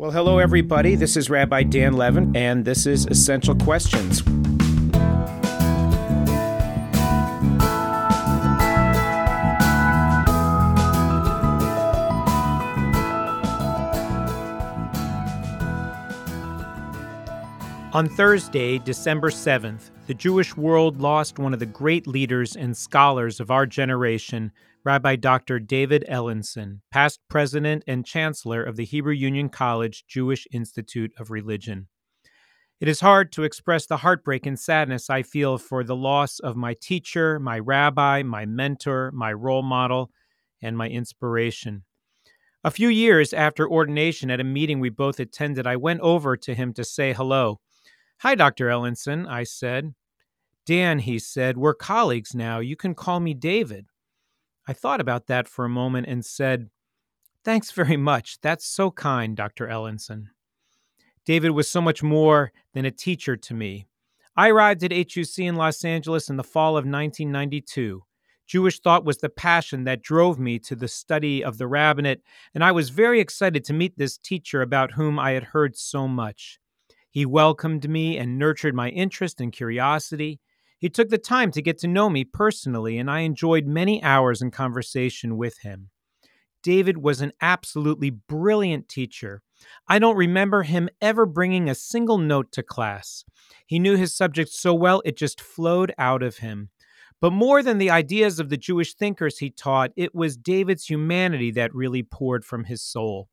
Well, hello, everybody. This is Rabbi Dan Levin, and this is Essential Questions. On Thursday, December 7th, the Jewish world lost one of the great leaders and scholars of our generation, Rabbi Dr. David Ellenson, past president and chancellor of the Hebrew Union College Jewish Institute of Religion. It is hard to express the heartbreak and sadness I feel for the loss of my teacher, my rabbi, my mentor, my role model, and my inspiration. A few years after ordination at a meeting we both attended, I went over to him to say hello. Hi, Dr. Ellenson, I said. Dan, he said, we're colleagues now. You can call me David. I thought about that for a moment and said, Thanks very much. That's so kind, Dr. Ellenson. David was so much more than a teacher to me. I arrived at HUC in Los Angeles in the fall of 1992. Jewish thought was the passion that drove me to the study of the rabbinate, and I was very excited to meet this teacher about whom I had heard so much. He welcomed me and nurtured my interest and curiosity. He took the time to get to know me personally, and I enjoyed many hours in conversation with him. David was an absolutely brilliant teacher. I don't remember him ever bringing a single note to class. He knew his subject so well, it just flowed out of him. But more than the ideas of the Jewish thinkers he taught, it was David's humanity that really poured from his soul.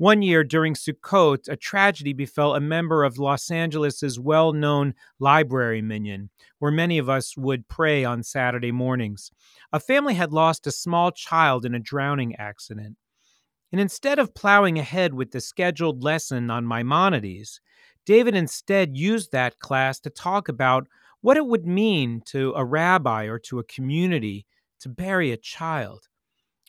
One year during Sukkot, a tragedy befell a member of Los Angeles's well-known library minyan, where many of us would pray on Saturday mornings. A family had lost a small child in a drowning accident. And instead of plowing ahead with the scheduled lesson on Maimonides, David instead used that class to talk about what it would mean to a rabbi or to a community to bury a child.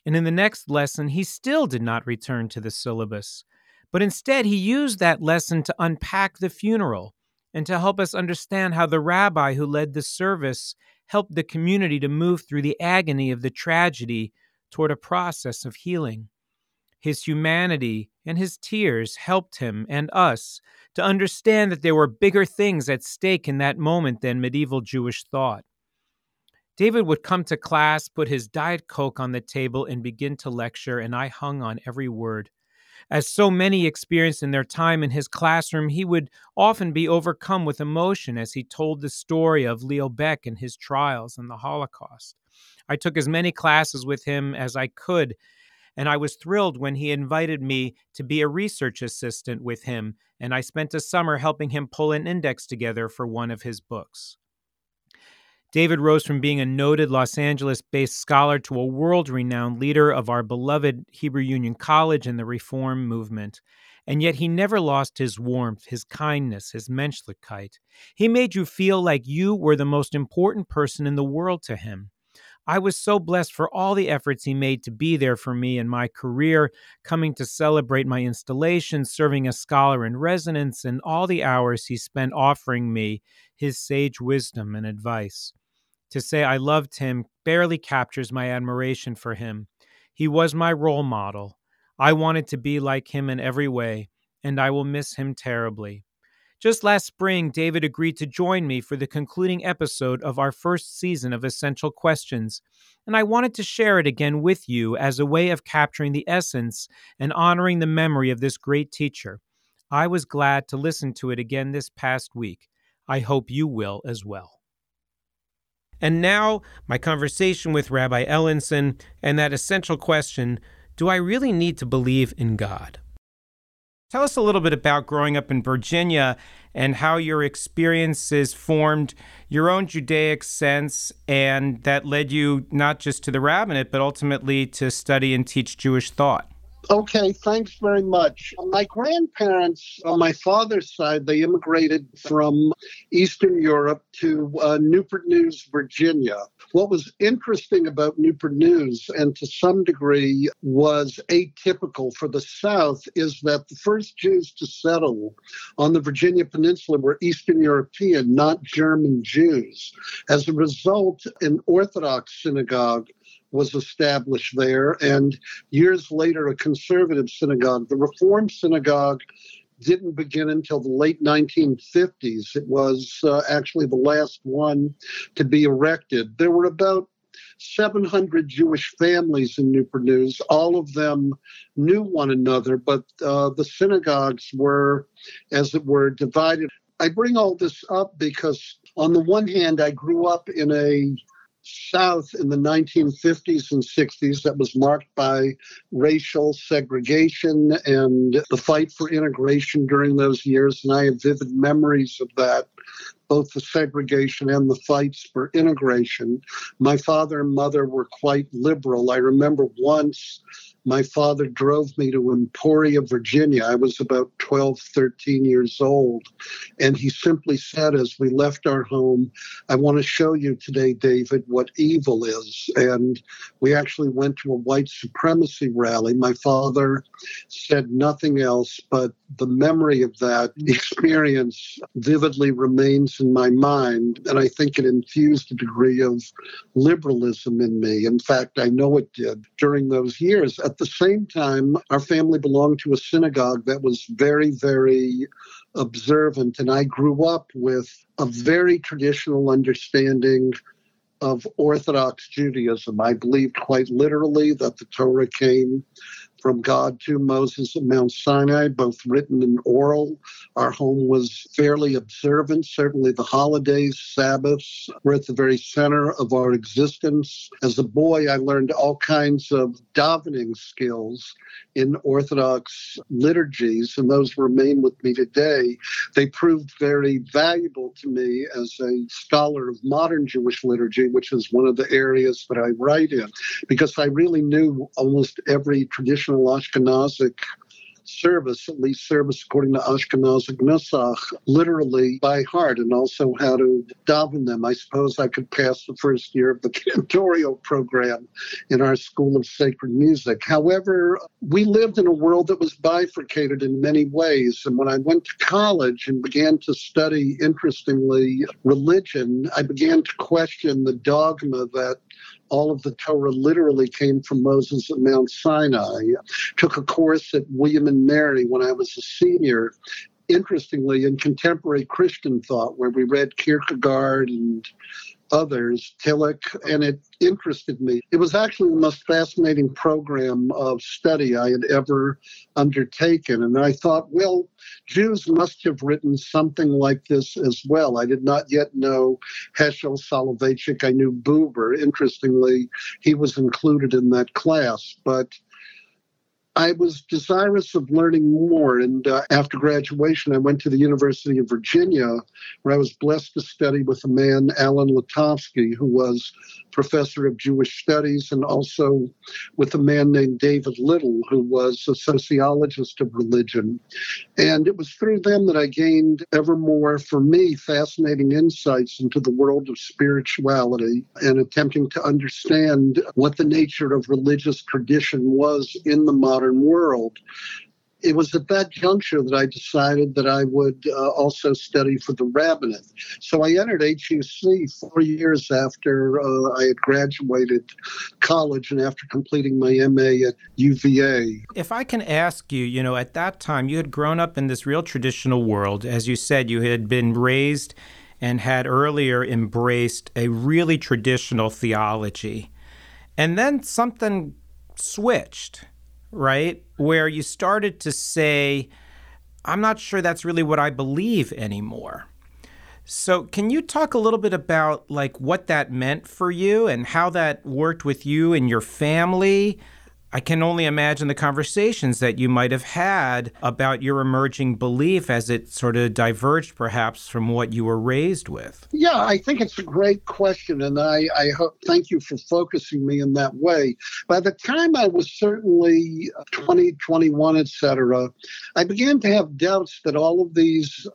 And in the next lesson, he still did not return to the syllabus, but instead he used that lesson to unpack the funeral and to help us understand how the rabbi who led the service helped the community to move through the agony of the tragedy toward a process of healing. His humanity and his tears helped him and us to understand that there were bigger things at stake in that moment than medieval Jewish thought. David would come to class, put his Diet Coke on the table, and begin to lecture, and I hung on every word. As so many experienced in their time in his classroom, he would often be overcome with emotion as he told the story of Leo Baeck and his trials and the Holocaust. I took as many classes with him as I could, and I was thrilled when he invited me to be a research assistant with him, and I spent a summer helping him pull an index together for one of his books. David rose from being a noted Los Angeles based scholar to a world renowned leader of our beloved Hebrew Union College and the Reform movement. And yet he never lost his warmth, his kindness, his menschlichkeit. He made you feel like you were the most important person in the world to him. I was so blessed for all the efforts he made to be there for me in my career, coming to celebrate my installation, serving as scholar in residence, and all the hours he spent offering me his sage wisdom and advice. To say I loved him barely captures my admiration for him. He was my role model. I wanted to be like him in every way, and I will miss him terribly. Just last spring, David agreed to join me for the concluding episode of our first season of Essential Questions, and I wanted to share it again with you as a way of capturing the essence and honoring the memory of this great teacher. I was glad to listen to it again this past week. I hope you will as well. And now, my conversation with Rabbi Ellenson and that essential question do I really need to believe in God? Tell us a little bit about growing up in Virginia and how your experiences formed your own Judaic sense and that led you not just to the rabbinate, but ultimately to study and teach Jewish thought. Okay, thanks very much. My grandparents, on my father's side, they immigrated from Eastern Europe to uh, Newport News, Virginia. What was interesting about Newport News, and to some degree was atypical for the South, is that the first Jews to settle on the Virginia Peninsula were Eastern European, not German Jews. As a result, an Orthodox synagogue was established there. And years later, a conservative synagogue, the Reform Synagogue, didn't begin until the late 1950s. It was uh, actually the last one to be erected. There were about 700 Jewish families in Newport News. All of them knew one another, but uh, the synagogues were, as it were, divided. I bring all this up because, on the one hand, I grew up in a South in the 1950s and 60s that was marked by racial segregation and the fight for integration during those years. And I have vivid memories of that, both the segregation and the fights for integration. My father and mother were quite liberal. I remember once my father drove me to Emporia, Virginia. I was about 12, 13 years old. And he simply said, as we left our home, I want to show you today, David, what evil is. And we actually went to a white supremacy rally. My father said nothing else, but the memory of that mm. experience vividly remains in my mind. And I think it infused a degree of liberalism in me. In fact, I know it did during those years. At the same time, our family belonged to a synagogue that was very, very observant. And I grew up with a very traditional understanding of Orthodox Judaism. I believed quite literally that the Torah came from God to Moses at Mount Sinai, both written and oral. Our home was fairly observant. Certainly, the holidays, Sabbaths were at the very center of our existence. As a boy, I learned all kinds of davening skills in Orthodox liturgies, and those remain with me today. They proved very valuable to me as a scholar of modern Jewish liturgy, which is one of the areas that I write in, because I really knew almost every traditional traditional Ashkenazic service, at least service according to Ashkenazic Nusach, literally by heart, and also how to daven them. I suppose I could pass the first year of the cantorial program in our School of Sacred Music. However, we lived in a world that was bifurcated in many ways. And when I went to college and began to study, interestingly, religion, I began to question the dogma that all of the Torah literally came from Moses at Mount Sinai. Took a course at William and Mary when I was a senior interestingly in contemporary Christian thought, where we read Kierkegaard and others, Tillich, and it interested me. It was actually the most fascinating program of study I had ever undertaken. And I thought, well, Jews must have written something like this as well. I did not yet know Heschel Soloveitchik. I knew Buber. Interestingly, he was included in that class. But I was desirous of learning more. And uh, after graduation, I went to the University of Virginia, where I was blessed to study with a man, Alan Lutovsky, who was professor of Jewish studies, and also with a man named David Little, who was a sociologist of religion. And it was through them that I gained ever more, for me, fascinating insights into the world of spirituality and attempting to understand what the nature of religious tradition was in the modern world it was at that juncture that I decided that I would uh, also study for the rabbinate. So I entered HUC four years after uh, I had graduated college and after completing my MA at UVA. If I can ask you, you know, at that time you had grown up in this real traditional world. As you said, you had been raised and had earlier embraced a really traditional theology. And then something switched right? Where you started to say, I'm not sure that's really what I believe anymore. So, can you talk a little bit about like what that meant for you and how that worked with you and your family? I can only imagine the conversations that you might have had about your emerging belief as it sort of diverged perhaps from what you were raised with. Yeah, I think it's a great question. And I, I thank you for focusing me in that way. By the time I was certainly uh, 20, 21, et cetera, I began to have doubts that all of these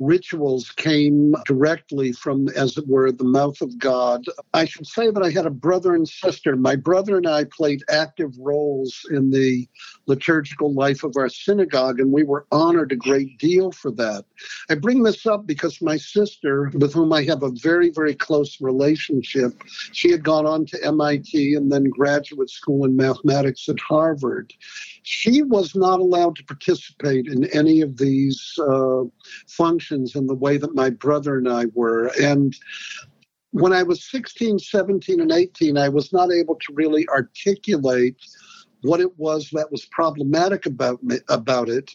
rituals came directly from, as it were, the mouth of God. I should say that I had a brother and sister. My brother and I played active roles in the liturgical life of our synagogue, and we were honored a great deal for that. I bring this up because my sister, with whom I have a very, very close relationship, she had gone on to MIT and then graduate school in mathematics at Harvard. She was not allowed to participate in any of these uh, functions in the way that my brother and I were. And when I was 16, 17, and 18, I was not able to really articulate what it was that was problematic about me, about it,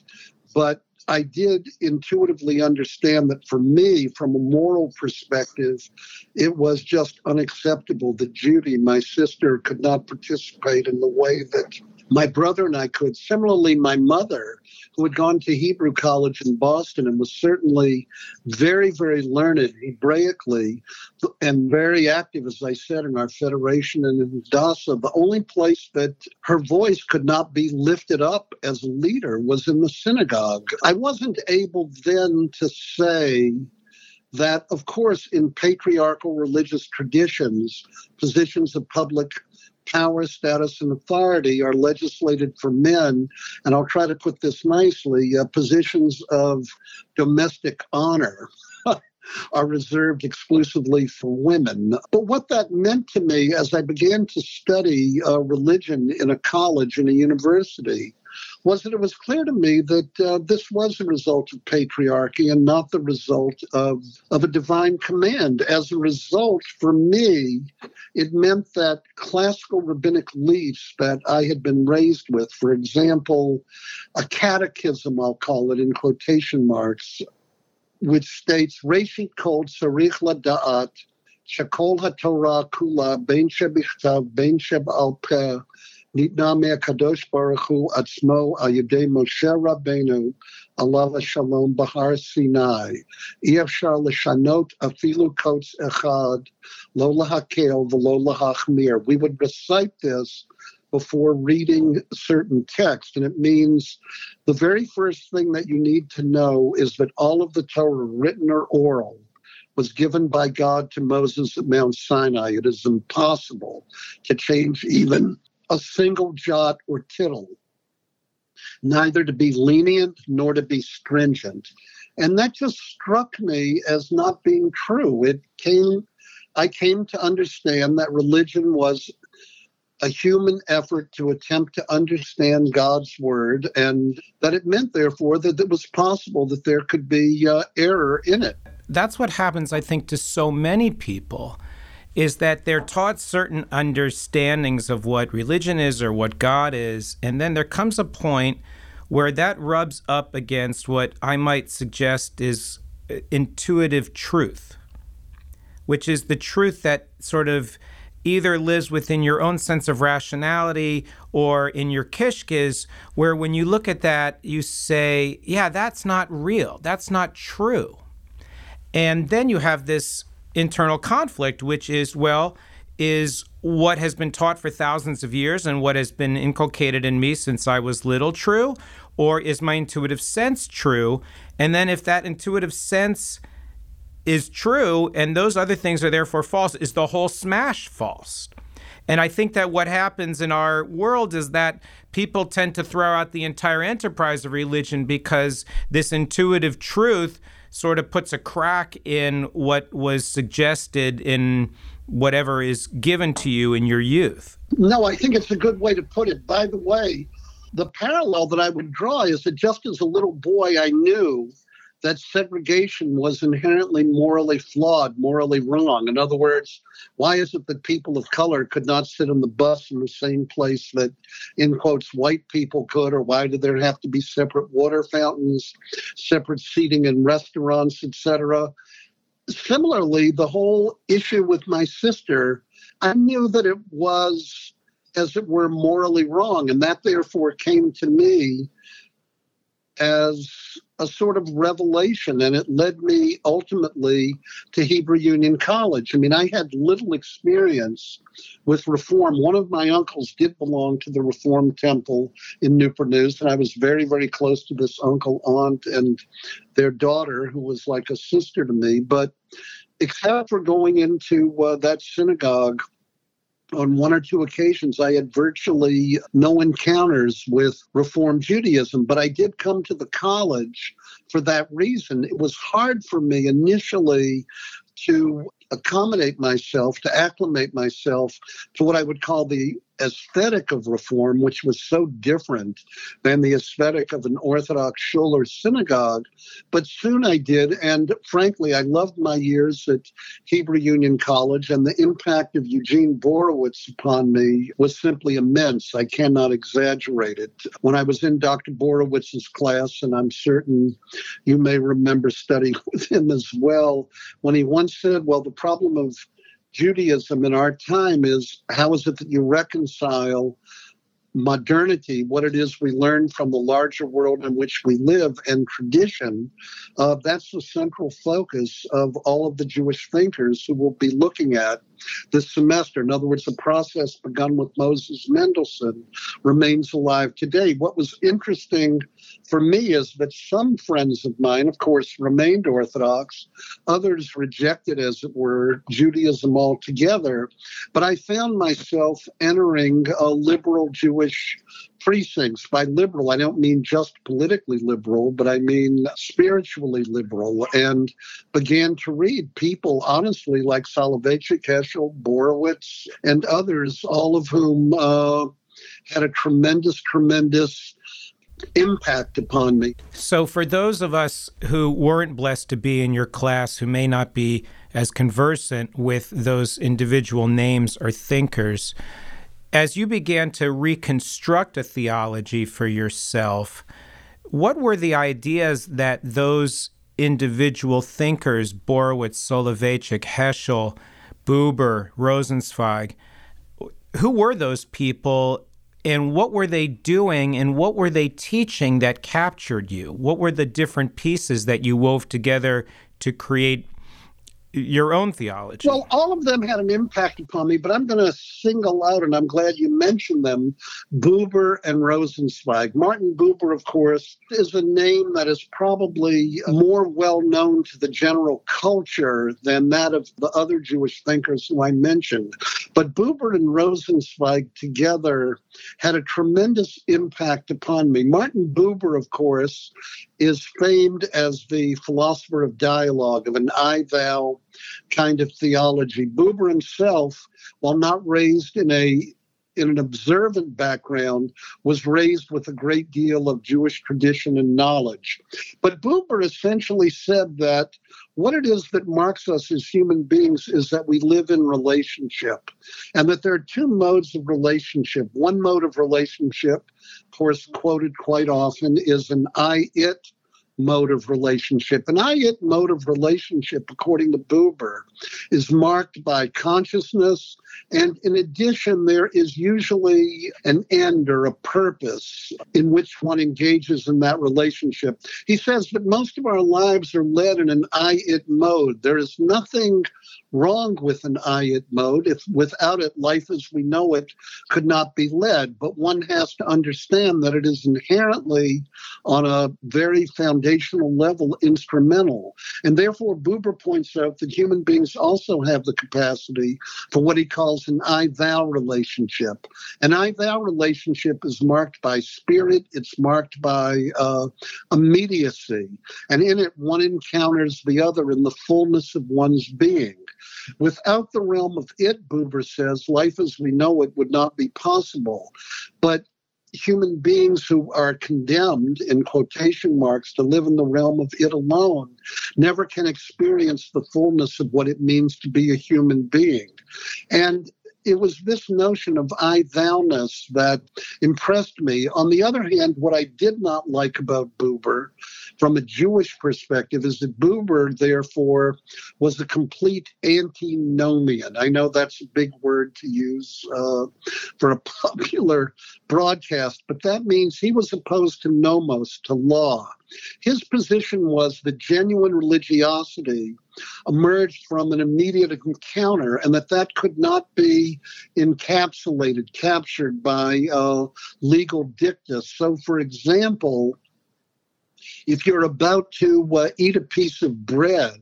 but I did intuitively understand that for me, from a moral perspective, it was just unacceptable that Judy, my sister, could not participate in the way that my brother and I could. Similarly, my mother, who had gone to Hebrew college in Boston and was certainly very, very learned Hebraically and very active, as I said, in our federation and in Hadassah, the only place that her voice could not be lifted up as a leader was in the synagogue. I wasn't able then to say, that, of course, in patriarchal religious traditions, positions of public power, status, and authority are legislated for men, and I'll try to put this nicely, uh, positions of domestic honor. are reserved exclusively for women. But what that meant to me as I began to study uh, religion in a college and a university was that it was clear to me that uh, this was a result of patriarchy and not the result of, of a divine command. As a result, for me, it meant that classical rabbinic beliefs that I had been raised with, for example, a catechism, I'll call it in quotation marks, which states, Reshit kol tzarich da'at shekol haTorah kula ben shebichtav ben peh ניתנה מהקדוש ברוך הוא עצמו על ידי משה רבנו עליו השלום בהר סיני. אי אפשר לשנות אפילו קוץ אחד, לא להקל ולא להחמיר. We would recite this before reading certain text. And it means the very first thing that you need to know is that all of the Torah, written or oral, was given by God to Moses at Mount Sinai. It is impossible to change even a single jot or tittle, neither to be lenient nor to be stringent. And that just struck me as not being true. It came, I came to understand that religion was a human effort to attempt to understand God's word, and that it meant, therefore, that it was possible that there could be uh, error in it. That's what happens, I think, to so many people is that they're taught certain understandings of what religion is or what God is, and then there comes a point where that rubs up against what I might suggest is uh, intuitive truth, which is the truth that sort of either lives within your own sense of rationality or in your kishkes, where when you look at that, you say, yeah, that's not real. That's not true. And then you have this internal conflict, which is, well, is what has been taught for thousands of years and what has been inculcated in me since I was little true? Or is my intuitive sense true? And then if that intuitive sense is true and those other things are therefore false, is the whole smash false? And I think that what happens in our world is that people tend to throw out the entire enterprise of religion because this intuitive truth sort of puts a crack in what was suggested in whatever is given to you in your youth. No, I think it's a good way to put it. By the way, the parallel that I would draw is that just as a little boy, I knew that segregation was inherently morally flawed, morally wrong. In other words, why is it that people of color could not sit on the bus in the same place that, in quotes, white people could? Or why did there have to be separate water fountains, separate seating in restaurants, etc.? Similarly, the whole issue with my sister, I knew that it was, as it were, morally wrong, and that therefore came to me as a sort of revelation, and it led me ultimately to Hebrew Union College. I mean, I had little experience with Reform. One of my uncles did belong to the Reform Temple in Newport News, and I was very, very close to this uncle, aunt, and their daughter, who was like a sister to me. But except for going into uh, that synagogue on one or two occasions, I had virtually no encounters with Reform Judaism, but I did come to the college for that reason. It was hard for me initially to accommodate myself, to acclimate myself to what I would call the aesthetic of reform, which was so different than the aesthetic of an Orthodox shul or synagogue. But soon I did. And frankly, I loved my years at Hebrew Union College, and the impact of Eugene Borowitz upon me was simply immense. I cannot exaggerate it. When I was in Dr. Borowitz's class, and I'm certain you may remember studying with him as well, when he once said, Well, the problem of Judaism in our time is how is it that you reconcile modernity, what it is we learn from the larger world in which we live, and tradition, uh, that's the central focus of all of the Jewish thinkers who will be looking at this semester. In other words, the process begun with Moses Mendelssohn remains alive today. What was interesting for me is that some friends of mine, of course, remained Orthodox, others rejected, as it were, Judaism altogether. But I found myself entering a liberal Jewish precincts. By liberal, I don't mean just politically liberal, but I mean spiritually liberal, and began to read people, honestly, like Soloveitchik, Heschel, Borowitz, and others, all of whom uh, had a tremendous, tremendous impact upon me. So, for those of us who weren't blessed to be in your class, who may not be as conversant with those individual names or thinkers, as you began to reconstruct a theology for yourself, what were the ideas that those individual thinkers, Borowitz, Soloveitchik, Heschel, Buber, Rosenzweig, who were those people and what were they doing and what were they teaching that captured you? What were the different pieces that you wove together to create your own theology? Well, all of them had an impact upon me, but I'm going to single out, and I'm glad you mentioned them Buber and Rosenzweig. Martin Buber, of course, is a name that is probably more well known to the general culture than that of the other Jewish thinkers who I mentioned. But Buber and Rosenzweig together had a tremendous impact upon me. Martin Buber, of course, is famed as the philosopher of dialogue, of an I thou kind of theology. Buber himself, while not raised in a in an observant background, was raised with a great deal of Jewish tradition and knowledge. But Buber essentially said that what it is that marks us as human beings is that we live in relationship, and that there are two modes of relationship. One mode of relationship, of course, quoted quite often, is an I it mode of relationship. And I-it mode of relationship, according to Buber, is marked by consciousness, and in addition, there is usually an end or a purpose in which one engages in that relationship. He says that most of our lives are led in an I-it mode. There is nothing wrong with an I-it mode. If without it, life as we know it could not be led. But one has to understand that it is inherently, on a very foundational level, instrumental. And therefore, Buber points out that human beings also have the capacity for what he calls an I-thou relationship. An I-thou relationship is marked by spirit. It's marked by uh, immediacy, and in it, one encounters the other in the fullness of one's being. Without the realm of it, Buber says, life as we know it would not be possible. But human beings who are condemned, in quotation marks, to live in the realm of it alone never can experience the fullness of what it means to be a human being. And it was this notion of I thou-ness that impressed me. On the other hand, what I did not like about Buber from a Jewish perspective is that Buber, therefore, was a complete antinomian. I know that's a big word to use uh, for a popular broadcast, but that means he was opposed to nomos, to law. His position was that genuine religiosity emerged from an immediate encounter and that that could not be encapsulated, captured by uh, legal dicta. So, for example, if you're about to uh, eat a piece of bread,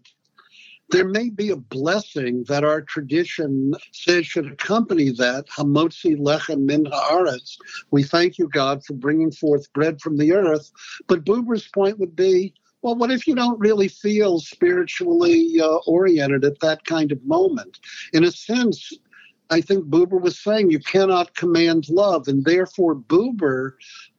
there may be a blessing that our tradition says should accompany that. Hamotzi lechem min haaretz. We thank you, God, for bringing forth bread from the earth. But Buber's point would be, well, what if you don't really feel spiritually uh, oriented at that kind of moment? In a sense, I think Buber was saying you cannot command love, and therefore Buber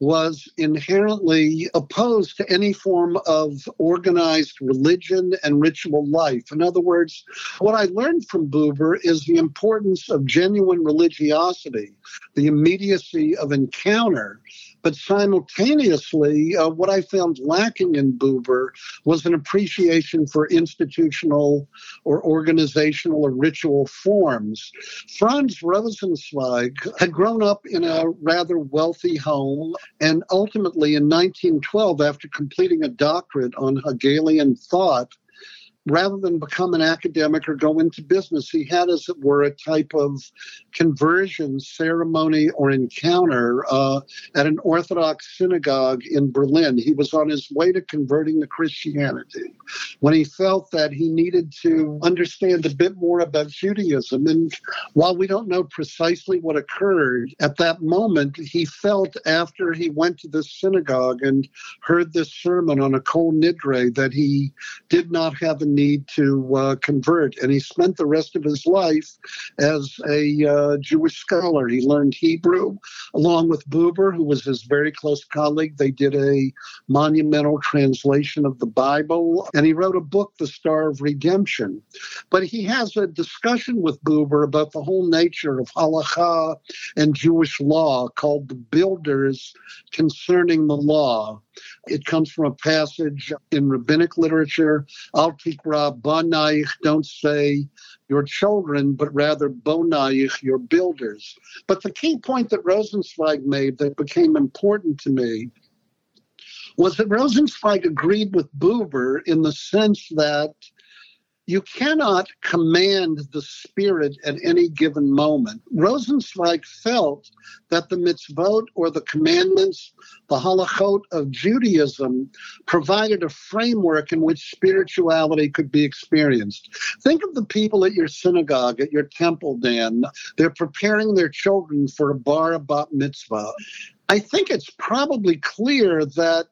was inherently opposed to any form of organized religion and ritual life. In other words, what I learned from Buber is the importance of genuine religiosity, the immediacy of encounter, but simultaneously, uh, what I found lacking in Buber was an appreciation for institutional or organizational or ritual forms. Franz Rosenzweig had grown up in a rather wealthy home, and ultimately in 1912, after completing a doctorate on Hegelian thought, rather than become an academic or go into business, he had, as it were, a type of conversion ceremony or encounter uh, at an Orthodox synagogue in Berlin. He was on his way to converting to Christianity when he felt that he needed to understand a bit more about Judaism. And while we don't know precisely what occurred at that moment, he felt after he went to this synagogue and heard this sermon on a kol nidre that he did not have a need to uh, convert. And he spent the rest of his life as a uh, Jewish scholar. He learned Hebrew along with Buber, who was his very close colleague. They did a monumental translation of the Bible, and he wrote a book, The Star of Redemption. But he has a discussion with Buber about the whole nature of halacha and Jewish law called The Builders Concerning the Law. It comes from a passage in rabbinic literature, Al Tikra Banaich, don't say your children, but rather Bonaich, your builders. But the key point that Rosenzweig made that became important to me was that Rosenzweig agreed with Buber in the sense that you cannot command the spirit at any given moment. Rosenzweig felt that the mitzvot or the commandments, the halachot of Judaism, provided a framework in which spirituality could be experienced. Think of the people at your synagogue, at your temple, Dan. They're preparing their children for a bar bat mitzvah. I think it's probably clear that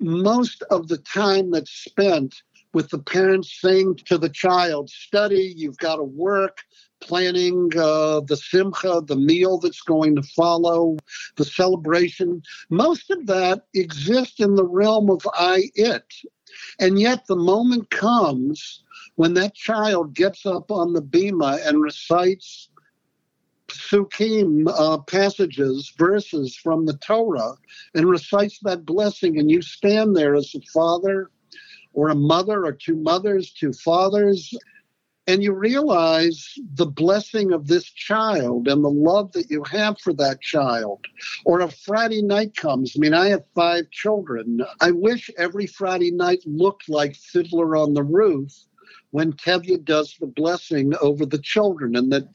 most of the time that's spent with the parents saying to the child, study, you've got to work, planning uh, the simcha, the meal that's going to follow, the celebration. Most of that exists in the realm of I, it. And yet the moment comes when that child gets up on the bima and recites psukim uh, passages, verses from the Torah, and recites that blessing, and you stand there as a father or a mother or two mothers, two fathers, and you realize the blessing of this child and the love that you have for that child. Or a Friday night comes. I mean, I have five children. I wish every Friday night looked like Fiddler on the Roof when Tevye does the blessing over the children and that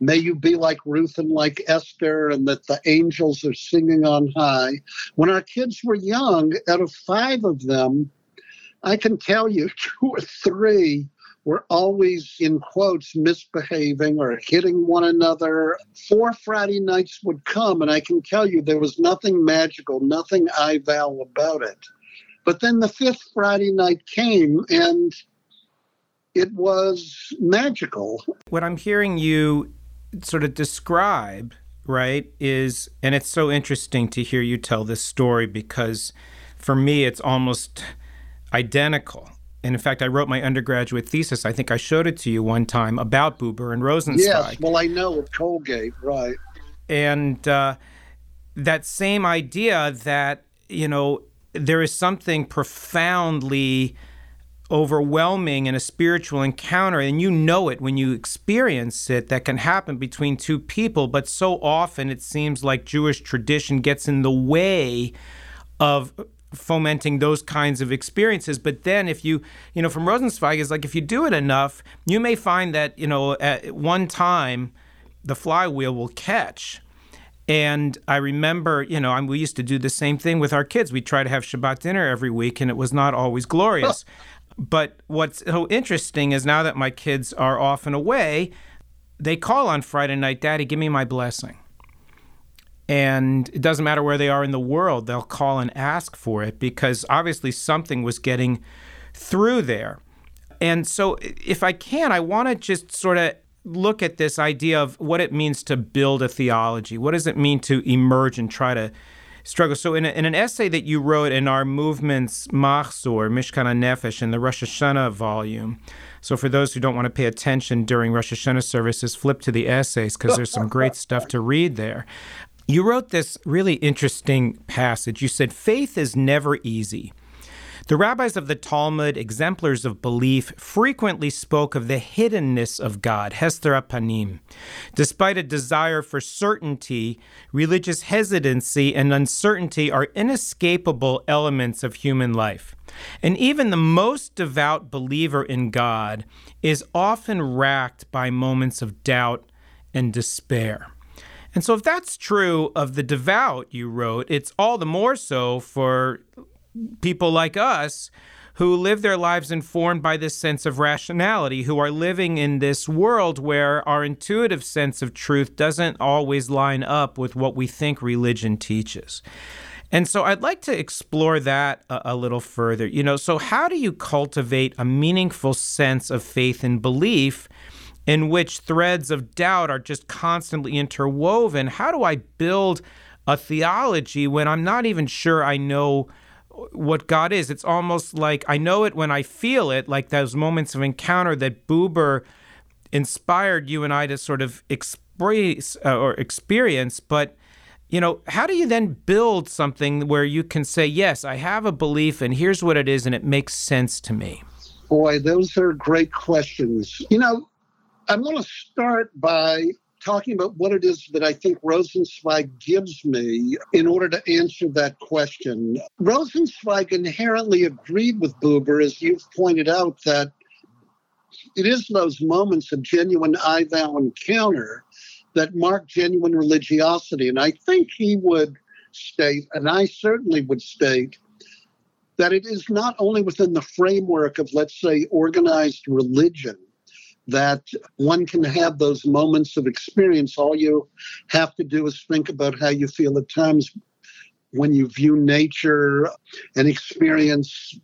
may you be like Ruth and like Esther, and that the angels are singing on high. When our kids were young, out of five of them, I can tell you two or three were always, in quotes, misbehaving or hitting one another. Four Friday nights would come, and I can tell you there was nothing magical, nothing I thou about it. But then the fifth Friday night came, and it was magical. What I'm hearing you sort of describe, right, is, and it's so interesting to hear you tell this story because for me, it's almost identical And in fact, I wrote my undergraduate thesis. I think I showed it to you one time about Buber and Rosenzweig. Yes, well, I know of Colgate, right. And uh, that same idea that, you know, there is something profoundly overwhelming in a spiritual encounter and you know it when you experience it that can happen between two people but so often it seems like Jewish tradition gets in the way of fomenting those kinds of experiences but then if you you know from Rosenzweig is like if you do it enough you may find that you know at one time the flywheel will catch and I remember, you know, I'm, we used to do the same thing with our kids. We try to have Shabbat dinner every week, and it was not always glorious. But what's so interesting is now that my kids are off and away, they call on Friday night, Daddy, give me my blessing. And it doesn't matter where they are in the world, they'll call and ask for it because obviously something was getting through there. And so, if I can, I want to just sort of look at this idea of what it means to build a theology. What does it mean to emerge and try to struggle. So, in, a, in an essay that you wrote in our movement's Machzor, Mishkan Nefesh, in the Rosh Hashanah volume, so for those who don't want to pay attention during Rosh Hashanah services, flip to the essays because there's some great stuff to read there. You wrote this really interesting passage. You said, Faith is never easy. The rabbis of the Talmud, exemplars of belief, frequently spoke of the hiddenness of God, Hester Panim. Despite a desire for certainty, religious hesitancy and uncertainty are inescapable elements of human life. And even the most devout believer in God is often racked by moments of doubt and despair. And so, if that's true of the devout, you wrote, it's all the more so for people like us who live their lives informed by this sense of rationality, who are living in this world where our intuitive sense of truth doesn't always line up with what we think religion teaches. And so I'd like to explore that a, a, little further. You know, so how do you cultivate a meaningful sense of faith and belief in which threads of doubt are just constantly interwoven? How do I build a theology when I'm not even sure I know what God is. It's almost like I know it when I feel it, like those moments of encounter that Buber inspired you and I to sort of express uh, or experience. But, you know, how do you then build something where you can say, yes, I have a belief and here's what it is and it makes sense to me? Boy, those are great questions. You know, I'm going to start by talking about what it is that I think Rosenzweig gives me in order to answer that question. Rosenzweig inherently agreed with Buber, as you've pointed out, that it is those moments of genuine I thou encounter that mark genuine religiosity. And I think he would state, and I certainly would state, that it is not only within the framework of, let's say, organized religion that one can have those moments of experience. All you have to do is think about how you feel at times when you view nature and experience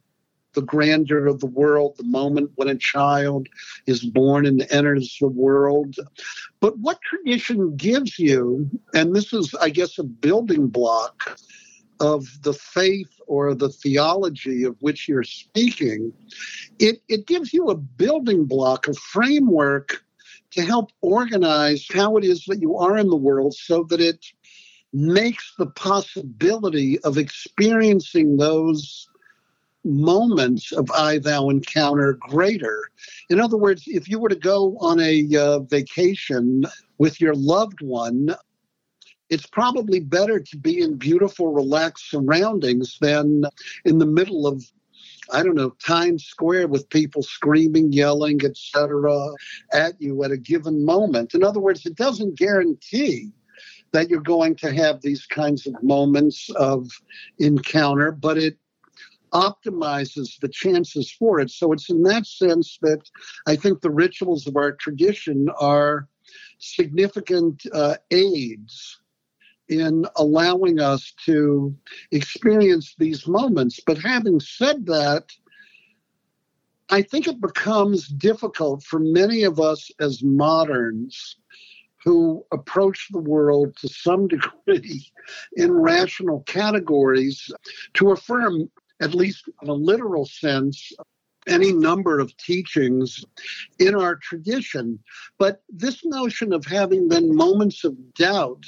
the grandeur of the world, the moment when a child is born and enters the world. But what tradition gives you, and this is, I guess, a building block of the faith or the theology of which you're speaking, it, it gives you a building block, a framework to help organize how it is that you are in the world so that it makes the possibility of experiencing those moments of I thou encounter greater. In other words, if you were to go on a uh, vacation with your loved one, it's probably better to be in beautiful, relaxed surroundings than in the middle of I don't know, Times Square with people screaming, yelling, etc., at you at a given moment. In other words, it doesn't guarantee that you're going to have these kinds of moments of encounter, but it optimizes the chances for it. So it's in that sense that I think the rituals of our tradition are significant uh, aids in allowing us to experience these moments. But having said that, I think it becomes difficult for many of us as moderns who approach the world to some degree in rational categories to affirm, at least in a literal sense, any number of teachings in our tradition. But this notion of having then moments of doubt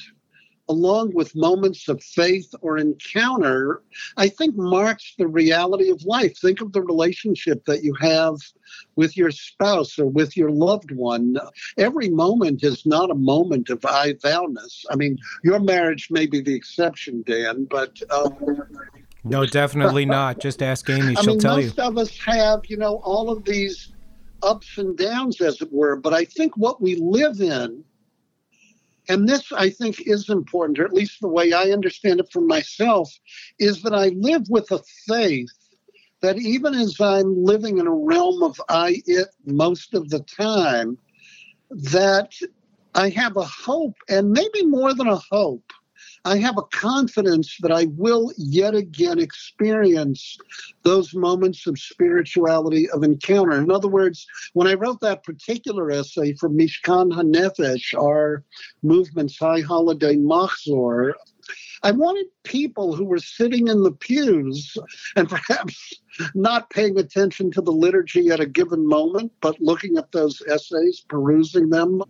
along with moments of faith or encounter, I think marks the reality of life. Think of the relationship that you have with your spouse or with your loved one. Every moment is not a moment of I thouness. I mean, your marriage may be the exception, Dan, but. Um, no, definitely not. Just ask Amy; she'll I mean, tell most you. of us have, you know, all of these ups and downs, as it were. But I think what we live in and this I think is important, or at least the way I understand it for myself, is that I live with a faith that even as I'm living in a realm of I it most of the time, that I have a hope, and maybe more than a hope, I have a confidence that I will yet again experience those moments of spirituality, of encounter. In other words, when I wrote that particular essay for Mishkan HaNefesh, our movement's high holiday Machzor, I wanted people who were sitting in the pews and perhaps not paying attention to the liturgy at a given moment, but looking at those essays, perusing them,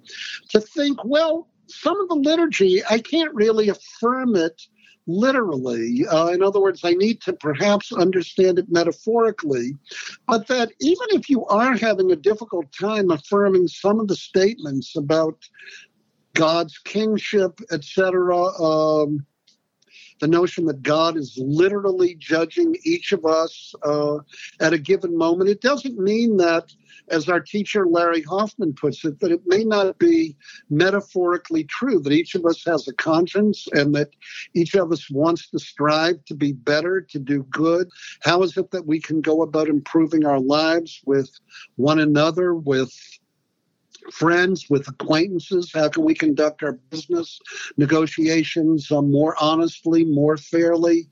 to think, well, some of the liturgy, I can't really affirm it literally. Uh, in other words, I need to perhaps understand it metaphorically. But that even if you are having a difficult time affirming some of the statements about God's kingship, etc., um, the notion that God is literally judging each of us uh, at a given moment, it doesn't mean that as our teacher Larry Hoffman puts it, that it may not be metaphorically true, that each of us has a conscience and that each of us wants to strive to be better, to do good. How is it that we can go about improving our lives with one another, with friends, with acquaintances? How can we conduct our business negotiations uh, more honestly, more fairly?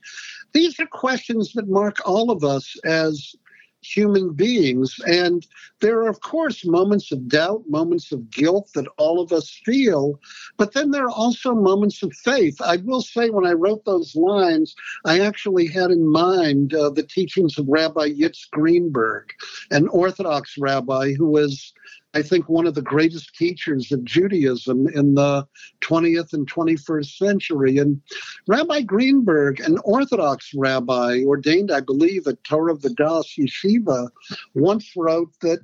These are questions that mark all of us as human beings. And there are, of course, moments of doubt, moments of guilt that all of us feel, but then there are also moments of faith. I will say, when I wrote those lines, I actually had in mind uh, the teachings of Rabbi Yitz Greenberg, an Orthodox rabbi who was I think, one of the greatest teachers of Judaism in the 20th and 21st century. And Rabbi Greenberg, an Orthodox rabbi ordained, I believe, at Torah Vodaas Yeshiva, once wrote that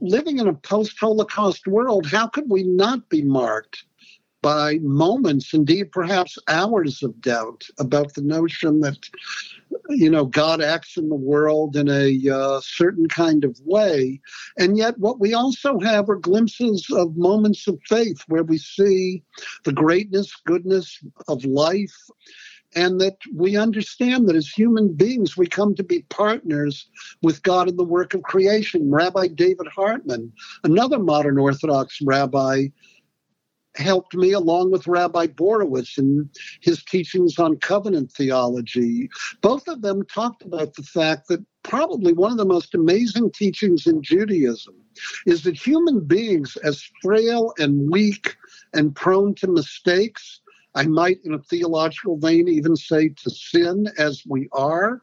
living in a post Holocaust world, how could we not be marked by moments, indeed perhaps hours of doubt about the notion that, you know, God acts in the world in a uh, certain kind of way. And yet, what we also have are glimpses of moments of faith where we see the greatness, goodness of life. And that we understand that as human beings, we come to be partners with God in the work of creation. Rabbi David Hartman, another modern Orthodox rabbi, helped me along with Rabbi Borowitz and his teachings on covenant theology. Both of them talked about the fact that probably one of the most amazing teachings in Judaism is that human beings, as frail and weak and prone to mistakes, I might, in a theological vein, even say to sin as we are,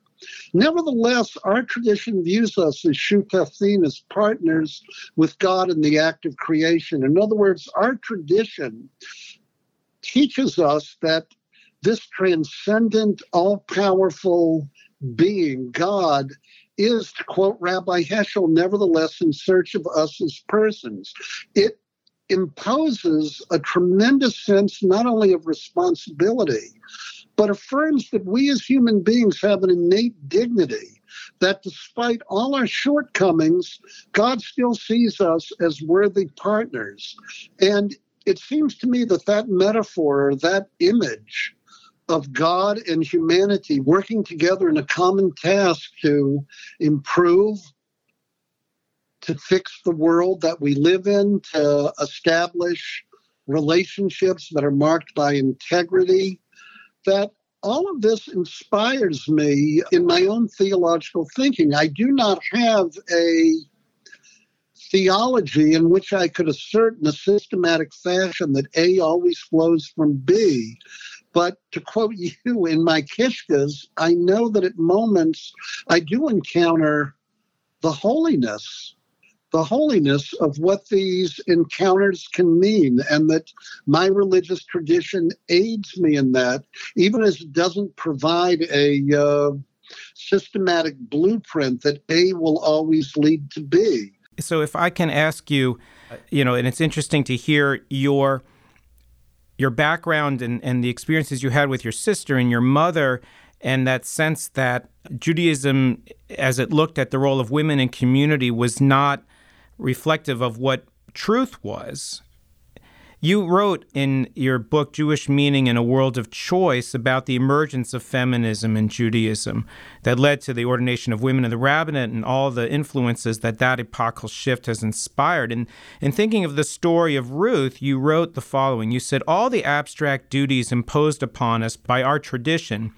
Nevertheless, our tradition views us as shutafim, as partners with God in the act of creation. In other words, our tradition teaches us that this transcendent, all powerful being, God, is, to quote Rabbi Heschel, nevertheless in search of us as persons. It imposes a tremendous sense not only of responsibility, but affirms that we as human beings have an innate dignity, that despite all our shortcomings, God still sees us as worthy partners. And it seems to me that that metaphor, that image, of God and humanity working together in a common task to improve, to fix the world that we live in, to establish relationships that are marked by integrity, that all of this inspires me in my own theological thinking. I do not have a theology in which I could assert in a systematic fashion that A always flows from B. But to quote you in my kishkas, I know that at moments I do encounter the holiness the holiness of what these encounters can mean, and that my religious tradition aids me in that, even as it doesn't provide a uh, systematic blueprint that A will always lead to B. So, if I can ask you, you know, and it's interesting to hear your your background and, and the experiences you had with your sister and your mother and that sense that Judaism, as it looked at the role of women in community, was not reflective of what truth was. You wrote in your book, Jewish Meaning in a World of Choice, about the emergence of feminism in Judaism that led to the ordination of women in the rabbinate and all the influences that that epochal shift has inspired. And in thinking of the story of Ruth, you wrote the following You said, All the abstract duties imposed upon us by our tradition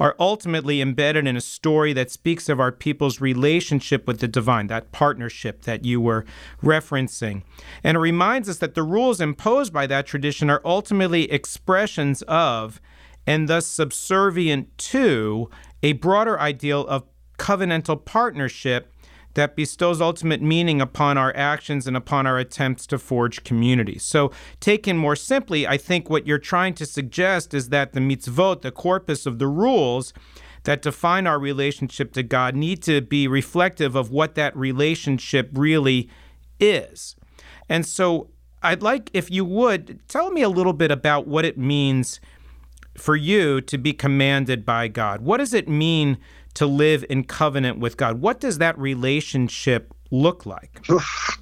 are ultimately embedded in a story that speaks of our people's relationship with the divine, that partnership that you were referencing. And it reminds us that the rules imposed by that tradition are ultimately expressions of, and thus subservient to, a broader ideal of covenantal partnership that bestows ultimate meaning upon our actions and upon our attempts to forge community. So, taken more simply, I think what you're trying to suggest is that the mitzvot, the corpus of the rules that define our relationship to God, need to be reflective of what that relationship really is. And so, I'd like, if you would, tell me a little bit about what it means for you to be commanded by God. What does it mean to live in covenant with God? What does that relationship look like?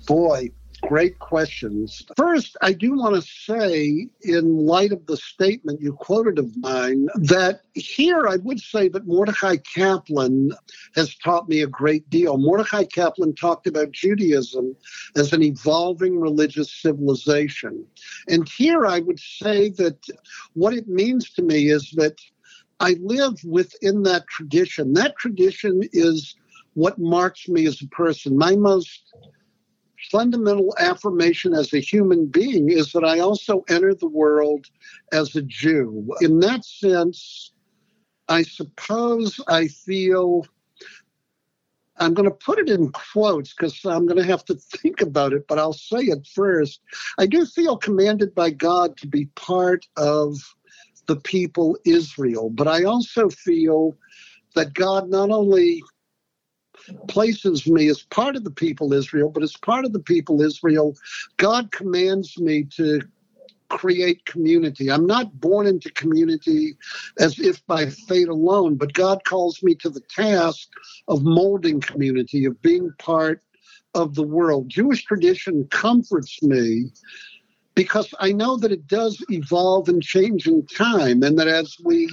Boy, Great questions. First, I do want to say, in light of the statement you quoted of mine, that here I would say that Mordecai Kaplan has taught me a great deal. Mordecai Kaplan talked about Judaism as an evolving religious civilization. And here I would say that what it means to me is that I live within that tradition. That tradition is what marks me as a person. My most fundamental affirmation as a human being is that I also enter the world as a Jew. In that sense, I suppose I feel I'm going to put it in quotes because I'm going to have to think about it, but I'll say it first. I do feel commanded by God to be part of the people Israel, but I also feel that God not only places me as part of the people Israel, but as part of the people Israel, God commands me to create community. I'm not born into community as if by fate alone, but God calls me to the task of molding community, of being part of the world. Jewish tradition comforts me because I know that it does evolve and change in time, and that as we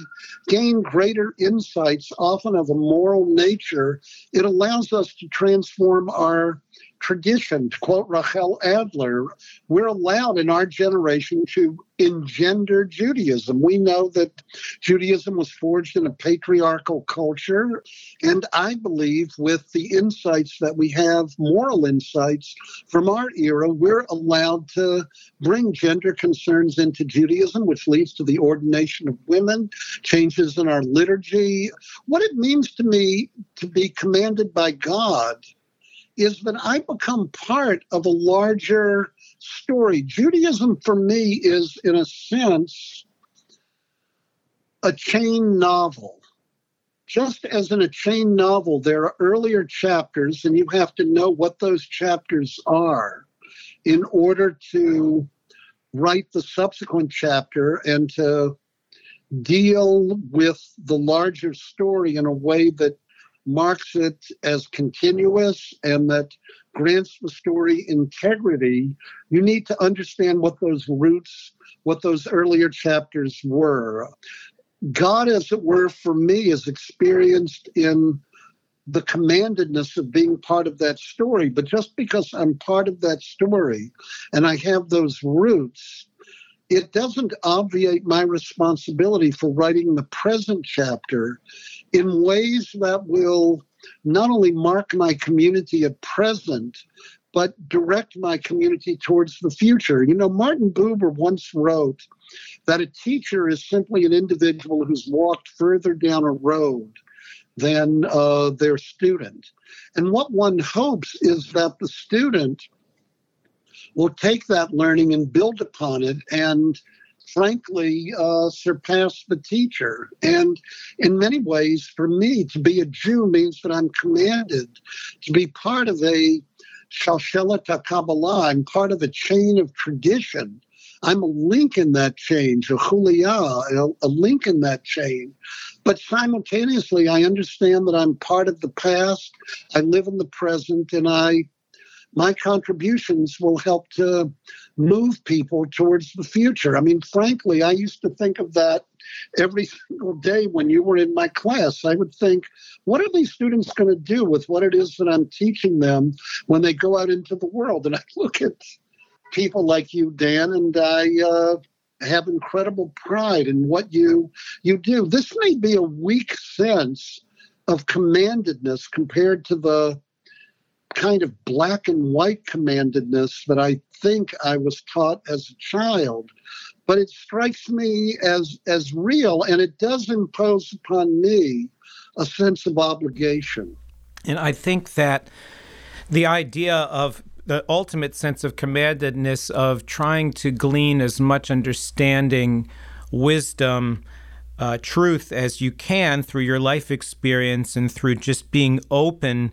gain greater insights, often of a moral nature, it allows us to transform our tradition. To quote Rachel Adler, we're allowed in our generation to engender Judaism. We know that Judaism was forged in a patriarchal culture, and I believe with the insights that we have, moral insights from our era, we're allowed to bring gender concerns into Judaism, which leads to the ordination of women, changes in our liturgy. What it means to me to be commanded by God is that I become part of a larger story. Judaism for me is, in a sense, a chain novel. Just as in a chain novel, there are earlier chapters, and you have to know what those chapters are in order to write the subsequent chapter and to deal with the larger story in a way that marks it as continuous and that grants the story integrity, you need to understand what those roots, what those earlier chapters were. God, as it were, for me, is experienced in the commandedness of being part of that story. But just because I'm part of that story and I have those roots, it doesn't obviate my responsibility for writing the present chapter in ways that will not only mark my community at present, but direct my community towards the future. You know, Martin Buber once wrote that a teacher is simply an individual who's walked further down a road than uh, their student. And what one hopes is that the student will take that learning and build upon it and frankly uh, surpass the teacher. And in many ways, for me, to be a Jew means that I'm commanded to be part of a Shalshelet Kabbalah. I'm part of a chain of tradition. I'm a link in that chain, a chuliyah, a link in that chain. But simultaneously, I understand that I'm part of the past. I live in the present, and I my contributions will help to move people towards the future. I mean, frankly, I used to think of that every single day when you were in my class. I would think, what are these students going to do with what it is that I'm teaching them when they go out into the world? And I look at people like you, Dan, and I uh, have incredible pride in what you you do. This may be a weak sense of commandedness compared to the kind of black and white commandedness that I think I was taught as a child. But it strikes me as as real, and it does impose upon me a sense of obligation. And I think that the idea of the ultimate sense of commandedness of trying to glean as much understanding, wisdom, uh, truth as you can through your life experience and through just being open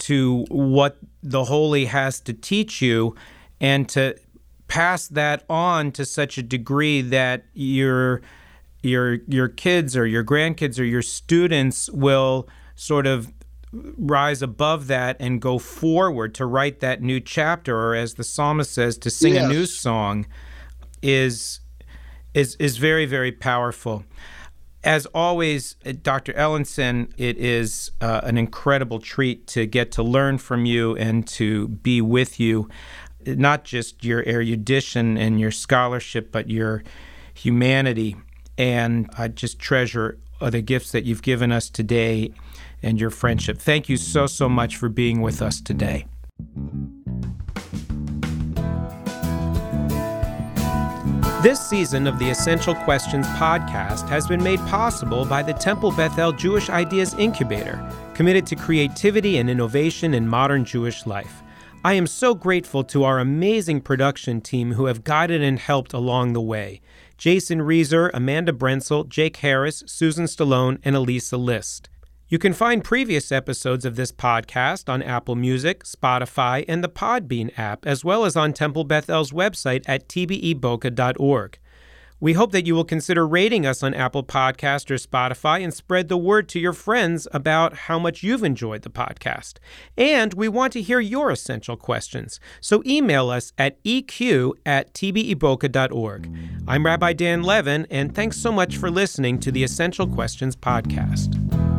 to what the holy has to teach you and to pass that on to such a degree that your your your kids or your grandkids or your students will sort of rise above that and go forward to write that new chapter or as the psalmist says to sing yes. a new song is is is very very powerful as always, uh, Dr. Ellenson, it is uh, an incredible treat to get to learn from you and to be with you. Not just your erudition and your scholarship, but your humanity. And I just treasure the gifts that you've given us today and your friendship. Thank you so, so much for being with us today. This season of the Essential Questions podcast has been made possible by the Temple Beth El Jewish Ideas Incubator, committed to creativity and innovation in modern Jewish life. I am so grateful to our amazing production team who have guided and helped along the way Jason Reeser, Amanda Brensel, Jake Harris, Susan Stallone, and Elisa List. You can find previous episodes of this podcast on Apple Music, Spotify, and the Podbean app, as well as on Temple Beth El's website at tbeboca.org. We hope that you will consider rating us on Apple Podcast or Spotify and spread the word to your friends about how much you've enjoyed the podcast. And we want to hear your essential questions, so email us at eq at tbeboca.org. I'm Rabbi Dan Levin, and thanks so much for listening to the Essential Questions podcast.